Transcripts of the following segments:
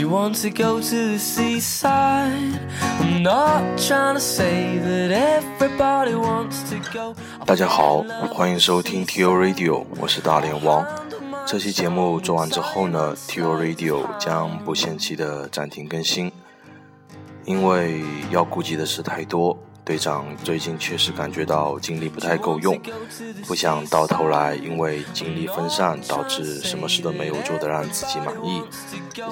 you want to go to the seaside? I'm not trying to say that everybody wants to go. 大家好，欢迎收听 T.O. Radio，我是大连王。这期节目做完之后呢，T.O. Radio 将不限期的暂停更新，因为要顾及的事太多。队长最近确实感觉到精力不太够用，不想到头来因为精力分散导致什么事都没有做得让自己满意。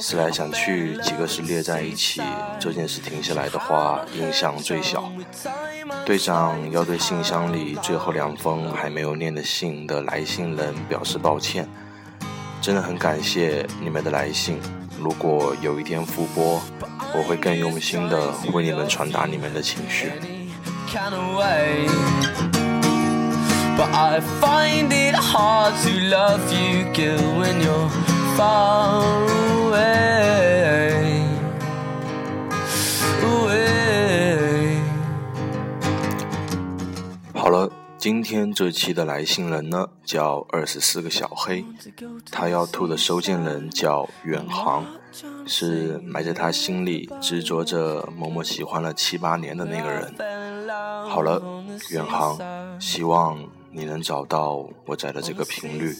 思来想去，几个事列在一起，这件事停下来的话，影响最小。队长要对信箱里最后两封还没有念的信的来信人表示抱歉，真的很感谢你们的来信。如果有一天复播，我会更用心的为你们传达你们的情绪。Kind of way. But I find it hard to love you, Gil, when you're far away. away. 好了，今天这期的来信人呢，叫二十四个小黑，他要吐的收件人叫远航，是埋在他心里执着着某某喜欢了七八年的那个人。好了，远航，希望你能找到我在的这个频率，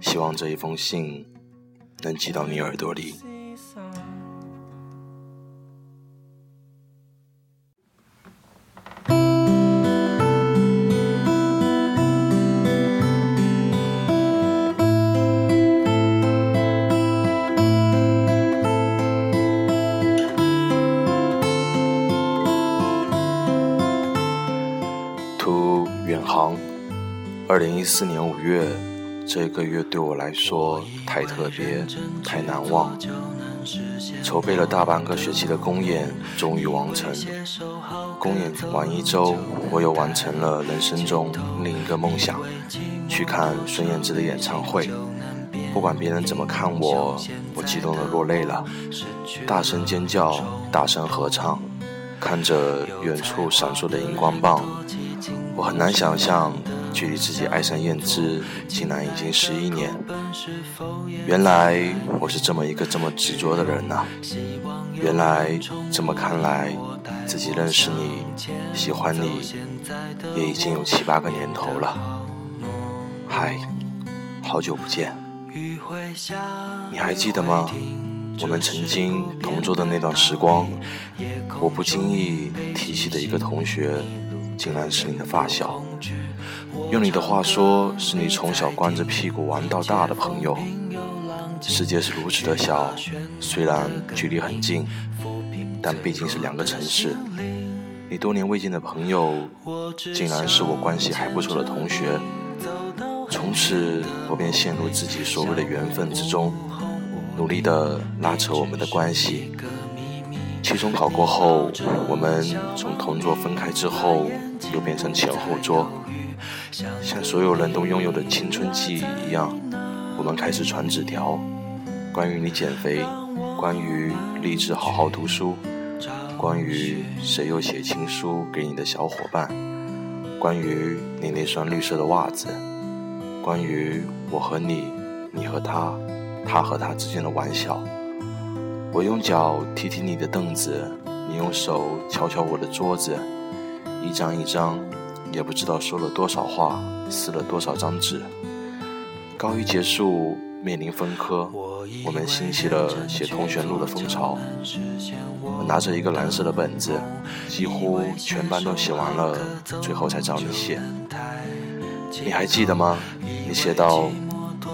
希望这一封信能寄到你耳朵里。这个月对我来说太特别，太难忘。筹备了大半个学期的公演终于完成。公演完一周，我又完成了人生中另一个梦想，去看孙燕姿的演唱会。不管别人怎么看我，我激动的落泪了，大声尖叫，大声合唱，看着远处闪烁的荧光棒，我很难想象。距离自己爱上燕姿，竟然已经十一年。原来我是这么一个这么执着的人呐！原来这么看来，自己认识你、喜欢你，也已经有七八个年头了。嗨，好久不见，你还记得吗？我们曾经同桌的那段时光，我不经意提起的一个同学，竟然是你的发小。用你的话说，是你从小光着屁股玩到大的朋友。世界是如此的小，虽然距离很近，但毕竟是两个城市。你多年未见的朋友，竟然是我关系还不错的同学。从此，我便陷入自己所谓的缘分之中，努力的拉扯我们的关系。期中考过后，我们从同桌分开之后，又变成前后桌。像所有人都拥有的青春记忆一样，我们开始传纸条，关于你减肥，关于励志好好读书，关于谁又写情书给你的小伙伴，关于你那双绿色的袜子，关于我和你，你和他，他和他之间的玩笑。我用脚踢踢你的凳子，你用手敲敲我的桌子，一张一张。也不知道说了多少话，撕了多少张纸。高一结束，面临分科，我们兴起了写同学录的风潮。我拿着一个蓝色的本子，几乎全班都写完了，最后才找你写。你还记得吗？你写到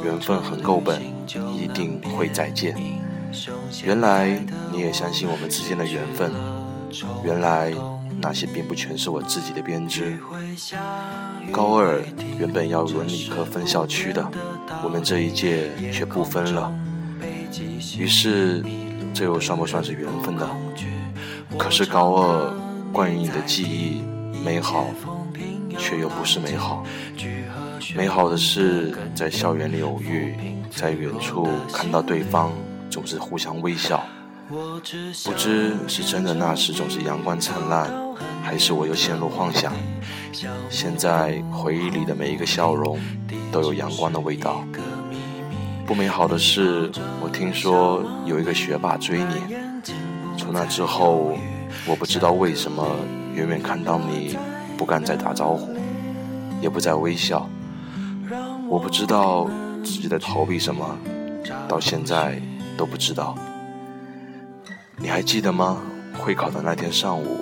缘分很够本，一定会再见。原来你也相信我们之间的缘分。原来。那些并不全是我自己的编织。高二原本要文理科分校区的，我们这一届却不分了。于是，这又算不算是缘分呢？可是高二关于你的记忆美好，却又不是美好。美好的是在校园里偶遇，在远处看到对方，总是互相微笑。不知是真的那时总是阳光灿烂，还是我又陷入幻想。现在回忆里的每一个笑容，都有阳光的味道。不美好的是，我听说有一个学霸追你。从那之后，我不知道为什么，远远看到你，不敢再打招呼，也不再微笑。我不知道自己在逃避什么，到现在都不知道。你还记得吗？会考的那天上午，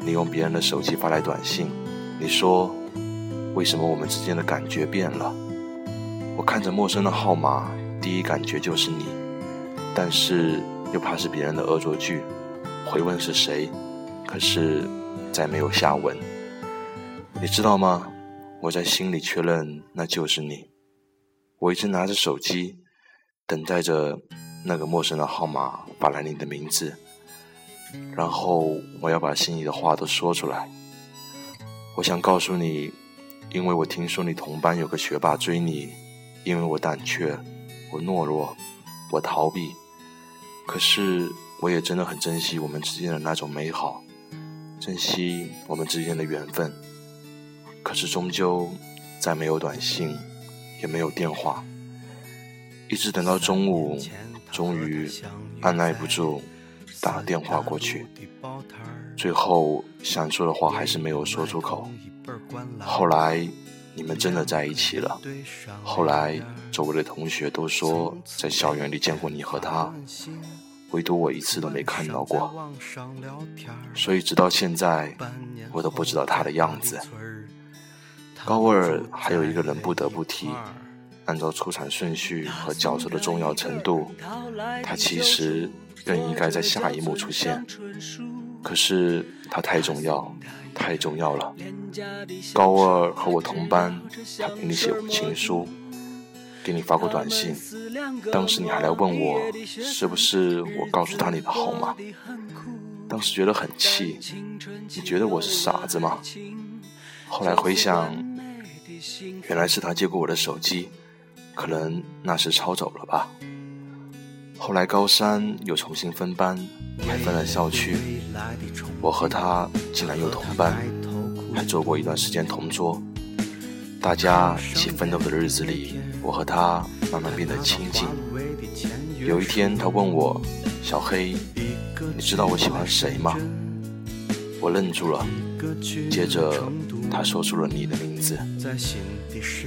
你用别人的手机发来短信，你说：“为什么我们之间的感觉变了？”我看着陌生的号码。第一感觉就是你，但是又怕是别人的恶作剧，回问是谁，可是再没有下文。你知道吗？我在心里确认那就是你。我一直拿着手机，等待着那个陌生的号码发来你的名字，然后我要把心里的话都说出来。我想告诉你，因为我听说你同班有个学霸追你，因为我胆怯。我懦弱，我逃避，可是我也真的很珍惜我们之间的那种美好，珍惜我们之间的缘分。可是终究再没有短信，也没有电话，一直等到中午，终于按耐不住打了电话过去，最后想说的话还是没有说出口。后来。你们真的在一起了。后来，周围的同学都说在校园里见过你和他，唯独我一次都没看到过。所以，直到现在，我都不知道他的样子。高二还有一个人不得不提，按照出场顺序和角色的重要程度，他其实更应该在下一幕出现。可是他太重要。太重要了。高二和我同班，他给你写过情书，给你发过短信。当时你还来问我，是不是我告诉他你的号码？当时觉得很气，你觉得我是傻子吗？后来回想，原来是他接过我的手机，可能那时抄走了吧。后来高三又重新分班，还分了校区。我和他竟然又同班，还做过一段时间同桌。大家一起奋斗的日子里，我和他慢慢变得亲近。有一天，他问我：“小黑，你知道我喜欢谁吗？”我愣住了，接着他说出了你的名字。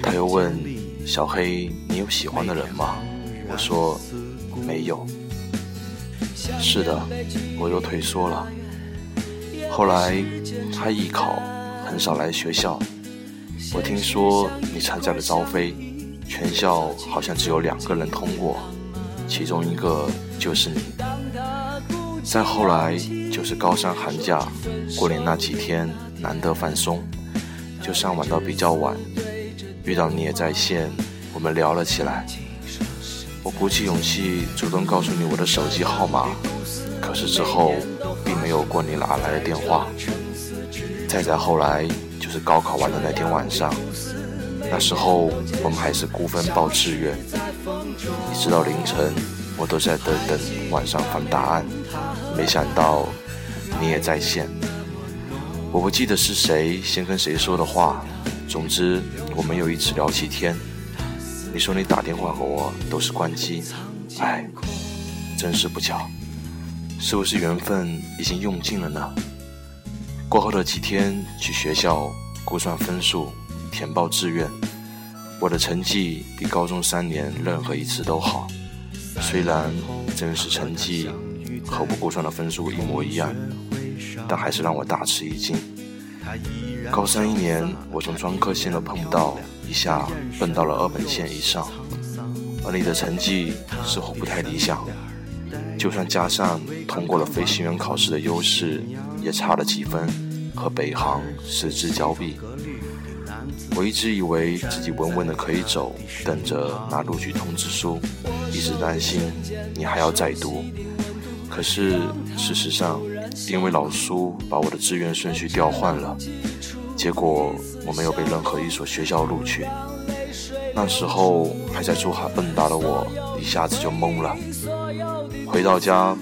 他又问：“小黑，你有喜欢的人吗？”我说。没有，是的，我又退缩了。后来他艺考很少来学校，我听说你参加了招飞，全校好像只有两个人通过，其中一个就是你。再后来就是高三寒假，过年那几天难得放松，就上晚到比较晚，遇到你也在线，我们聊了起来。我鼓起勇气主动告诉你我的手机号码，可是之后并没有过你哪来的电话。再再后来就是高考完的那天晚上，那时候我们还是估分报志愿，一直到凌晨我都在等等晚上翻答案，没想到你也在线。我不记得是谁先跟谁说的话，总之我们有一次聊起天。你说你打电话给我都是关机，哎，真是不巧，是不是缘分已经用尽了呢？过后的几天去学校估算分数、填报志愿，我的成绩比高中三年任何一次都好，虽然真实成绩和我估算的分数一模一样，但还是让我大吃一惊。高三一年，我从专科线都碰到。一下奔到了二本线以上，而你的成绩似乎不太理想，就算加上通过了飞行员考试的优势，也差了几分，和北航失之交臂。我一直以为自己稳稳的可以走，等着拿录取通知书，一直担心你还要再读。可是事实上，因为老苏把我的志愿顺序调换了。结果我没有被任何一所学校录取。那时候还在珠海蹦跶的我，一下子就懵了。回到家，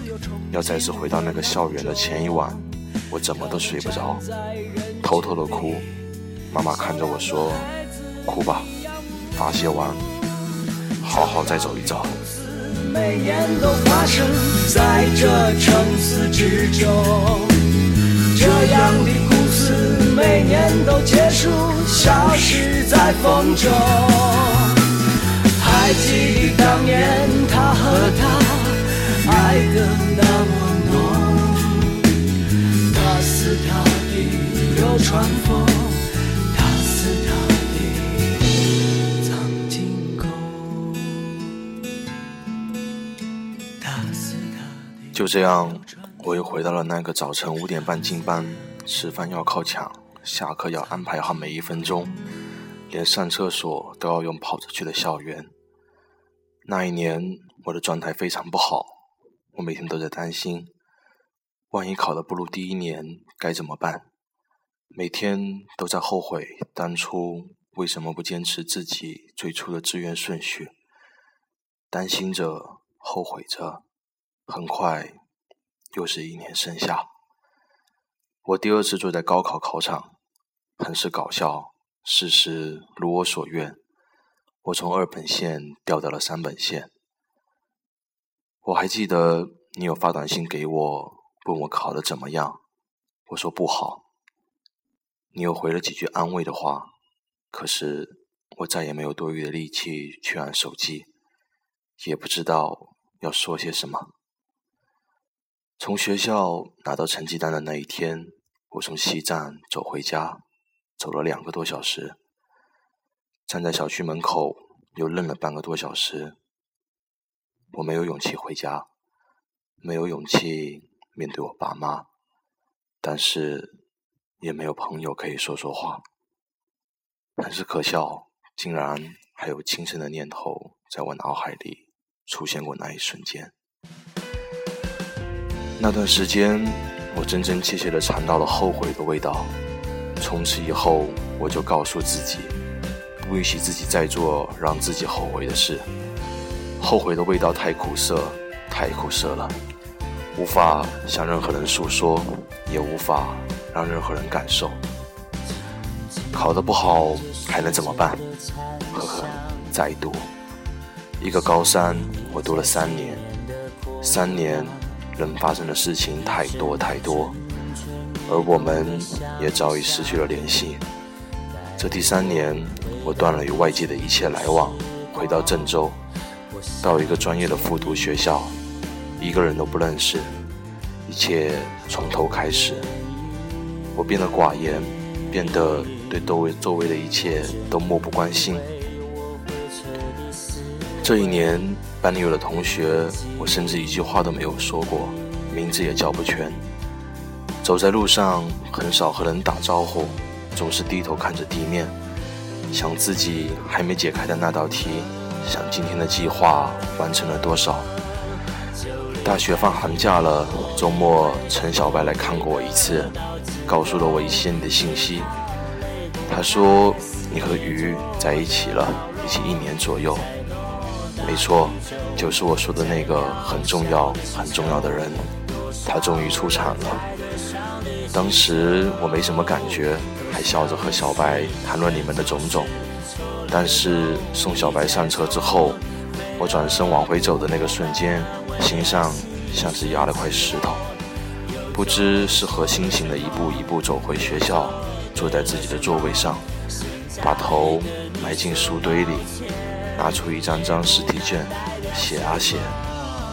要再次回到那个校园的前一晚，我怎么都睡不着，偷偷的哭。妈妈看着我说：“哭吧，发泄完。”好好再走一遭。每年都发生在这城市之中，这样的故事每年都结束，消失在风中。还记得当年他和她爱的那么浓，他似他的流川枫，就这样，我又回到了那个早晨五点半进班、吃饭要靠抢、下课要安排好每一分钟，连上厕所都要用跑着去的校园。那一年，我的状态非常不好，我每天都在担心，万一考的不如第一年该怎么办？每天都在后悔当初为什么不坚持自己最初的志愿顺序，担心着，后悔着。很快，又是一年盛夏。我第二次坐在高考考场，很是搞笑。事实如我所愿，我从二本线调到了三本线。我还记得你有发短信给我，问我考得怎么样。我说不好。你又回了几句安慰的话，可是我再也没有多余的力气去按手机，也不知道要说些什么。从学校拿到成绩单的那一天，我从西站走回家，走了两个多小时。站在小区门口又愣了半个多小时。我没有勇气回家，没有勇气面对我爸妈，但是也没有朋友可以说说话。很是可笑，竟然还有轻生的念头在我脑海里出现过那一瞬间。那段时间，我真真切切的尝到了后悔的味道。从此以后，我就告诉自己，不允许自己再做让自己后悔的事。后悔的味道太苦涩，太苦涩了，无法向任何人诉说，也无法让任何人感受。考得不好还能怎么办？呵呵，再读一个高三，我读了三年，三年。能发生的事情太多太多，而我们也早已失去了联系。这第三年，我断了与外界的一切来往，回到郑州，到一个专业的复读学校，一个人都不认识，一切从头开始。我变得寡言，变得对周围周围的一切都漠不关心。这一年，班里有的同学，我甚至一句话都没有说过，名字也叫不全。走在路上，很少和人打招呼，总是低头看着地面，想自己还没解开的那道题，想今天的计划完成了多少。大学放寒假了，周末陈小白来看过我一次，告诉了我一些你的信息。他说你和鱼在一起了，一起一年左右。没错，就是我说的那个很重要、很重要的人，他终于出场了。当时我没什么感觉，还笑着和小白谈论你们的种种。但是送小白上车之后，我转身往回走的那个瞬间，心上像是压了块石头。不知是何心情的，一步一步走回学校，坐在自己的座位上，把头埋进书堆里。拿出一张张试题卷，写啊写，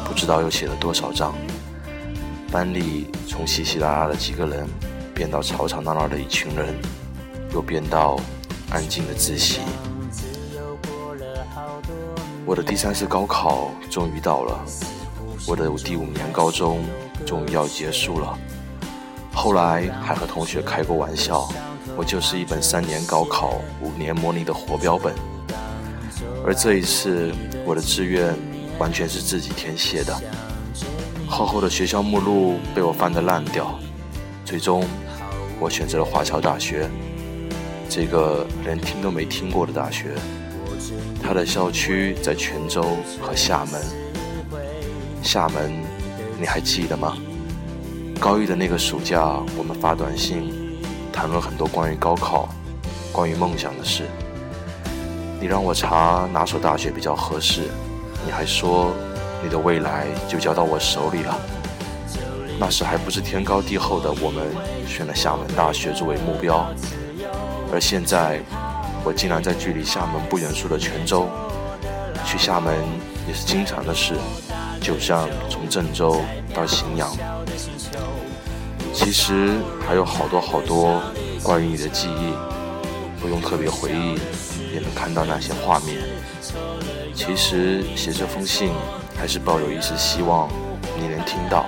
不知道又写了多少张。班里从稀稀拉拉的几个人，变到吵吵闹闹的一群人，又变到安静的自习。我的第三次高考终于到了，我的第五年高中终于要结束了。后来还和同学开过玩笑，我就是一本三年高考、五年模拟的活标本。而这一次，我的志愿完全是自己填写的。厚厚的学校目录被我翻得烂掉，最终我选择了华侨大学，这个连听都没听过的大学。它的校区在泉州和厦门。厦门，你还记得吗？高一的那个暑假，我们发短信，谈论很多关于高考、关于梦想的事。你让我查哪所大学比较合适，你还说你的未来就交到我手里了。那时还不知天高地厚的我们选了厦门大学作为目标，而现在我竟然在距离厦门不远处的泉州，去厦门也是经常的事，就像从郑州到荥阳。其实还有好多好多关于你的记忆，不用特别回忆也能看到那些画面。其实写这封信还是抱有一丝希望你能听到。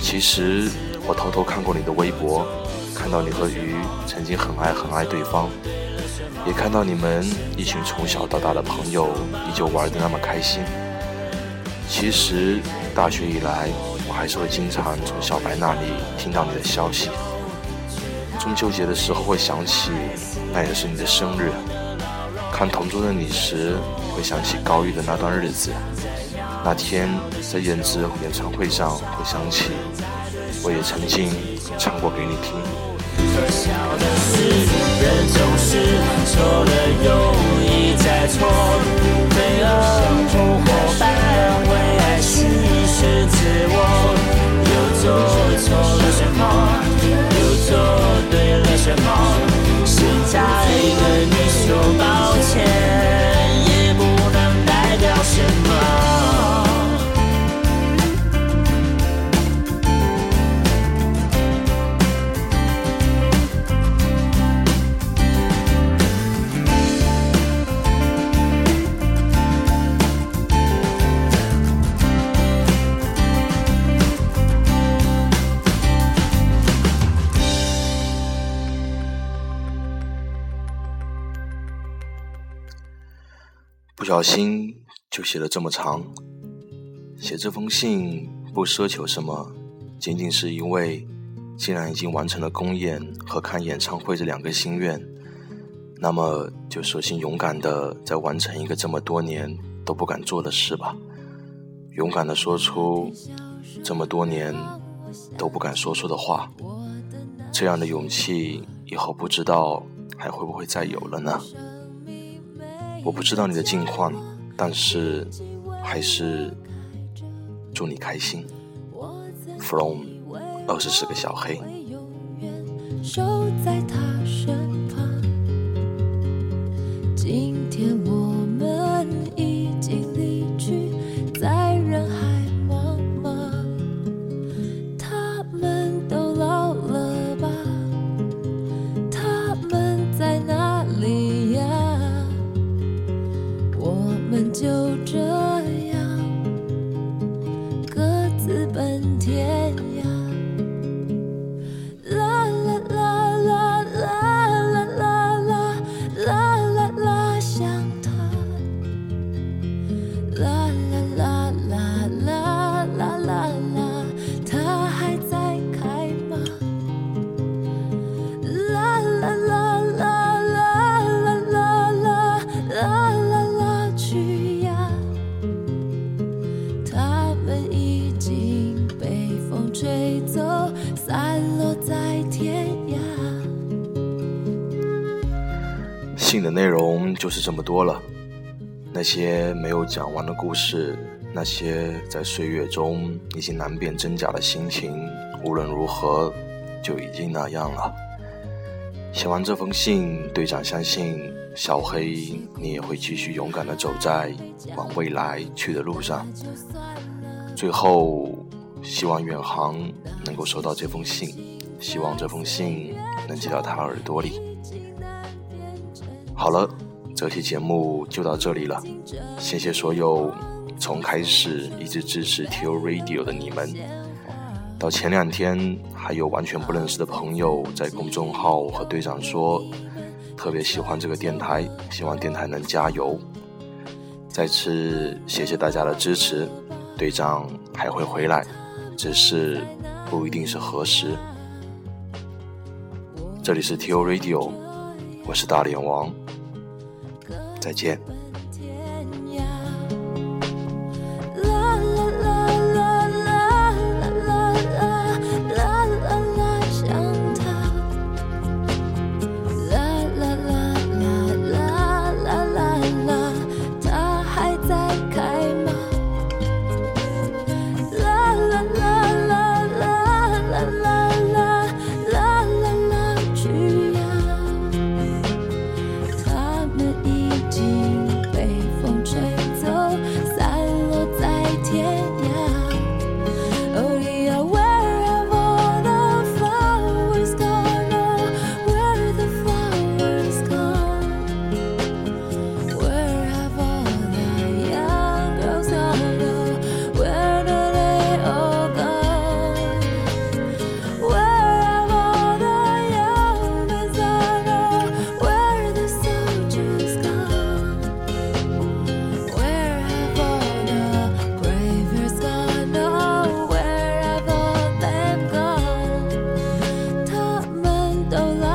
其实我偷偷看过你的微博，看到你和鱼曾经很爱很爱对方，也看到你们一群从小到大的朋友依旧玩得那么开心。其实大学以来，我还是会经常从小白那里听到你的消息。中秋节的时候会想起，那也是你的生日。看《同桌的你》时，会想起高一的那段日子。那天在燕姿演唱会上，会想起我也曾经唱过给你听。可笑的是，人总是错了又一再错，飞蛾不小心就写了这么长。写这封信不奢求什么，仅仅是因为既然已经完成了公演和看演唱会这两个心愿，那么就索性勇敢的再完成一个这么多年都不敢做的事吧。勇敢的说出这么多年都不敢说出的话。这样的勇气以后不知道还会不会再有了呢？我不知道你的近况，但是还是祝你开心。From 二十四个小黑。今天我就是这么多了，那些没有讲完的故事，那些在岁月中已经难辨真假的心情，无论如何就已经那样了。写完这封信，队长相信小黑你也会继续勇敢地走在往未来去的路上。最后，希望远航能够收到这封信，希望这封信能寄到他耳朵里。好了，这期节目就到这里了。谢谢所有从开始一直支持 T O Radio 的你们。到前两天，还有完全不认识的朋友在公众号和队长说，特别喜欢这个电台，希望电台能加油。再次谢谢大家的支持，队长还会回来，只是不一定是何时。这里是 T O Radio，我是大脸王。再见。so long.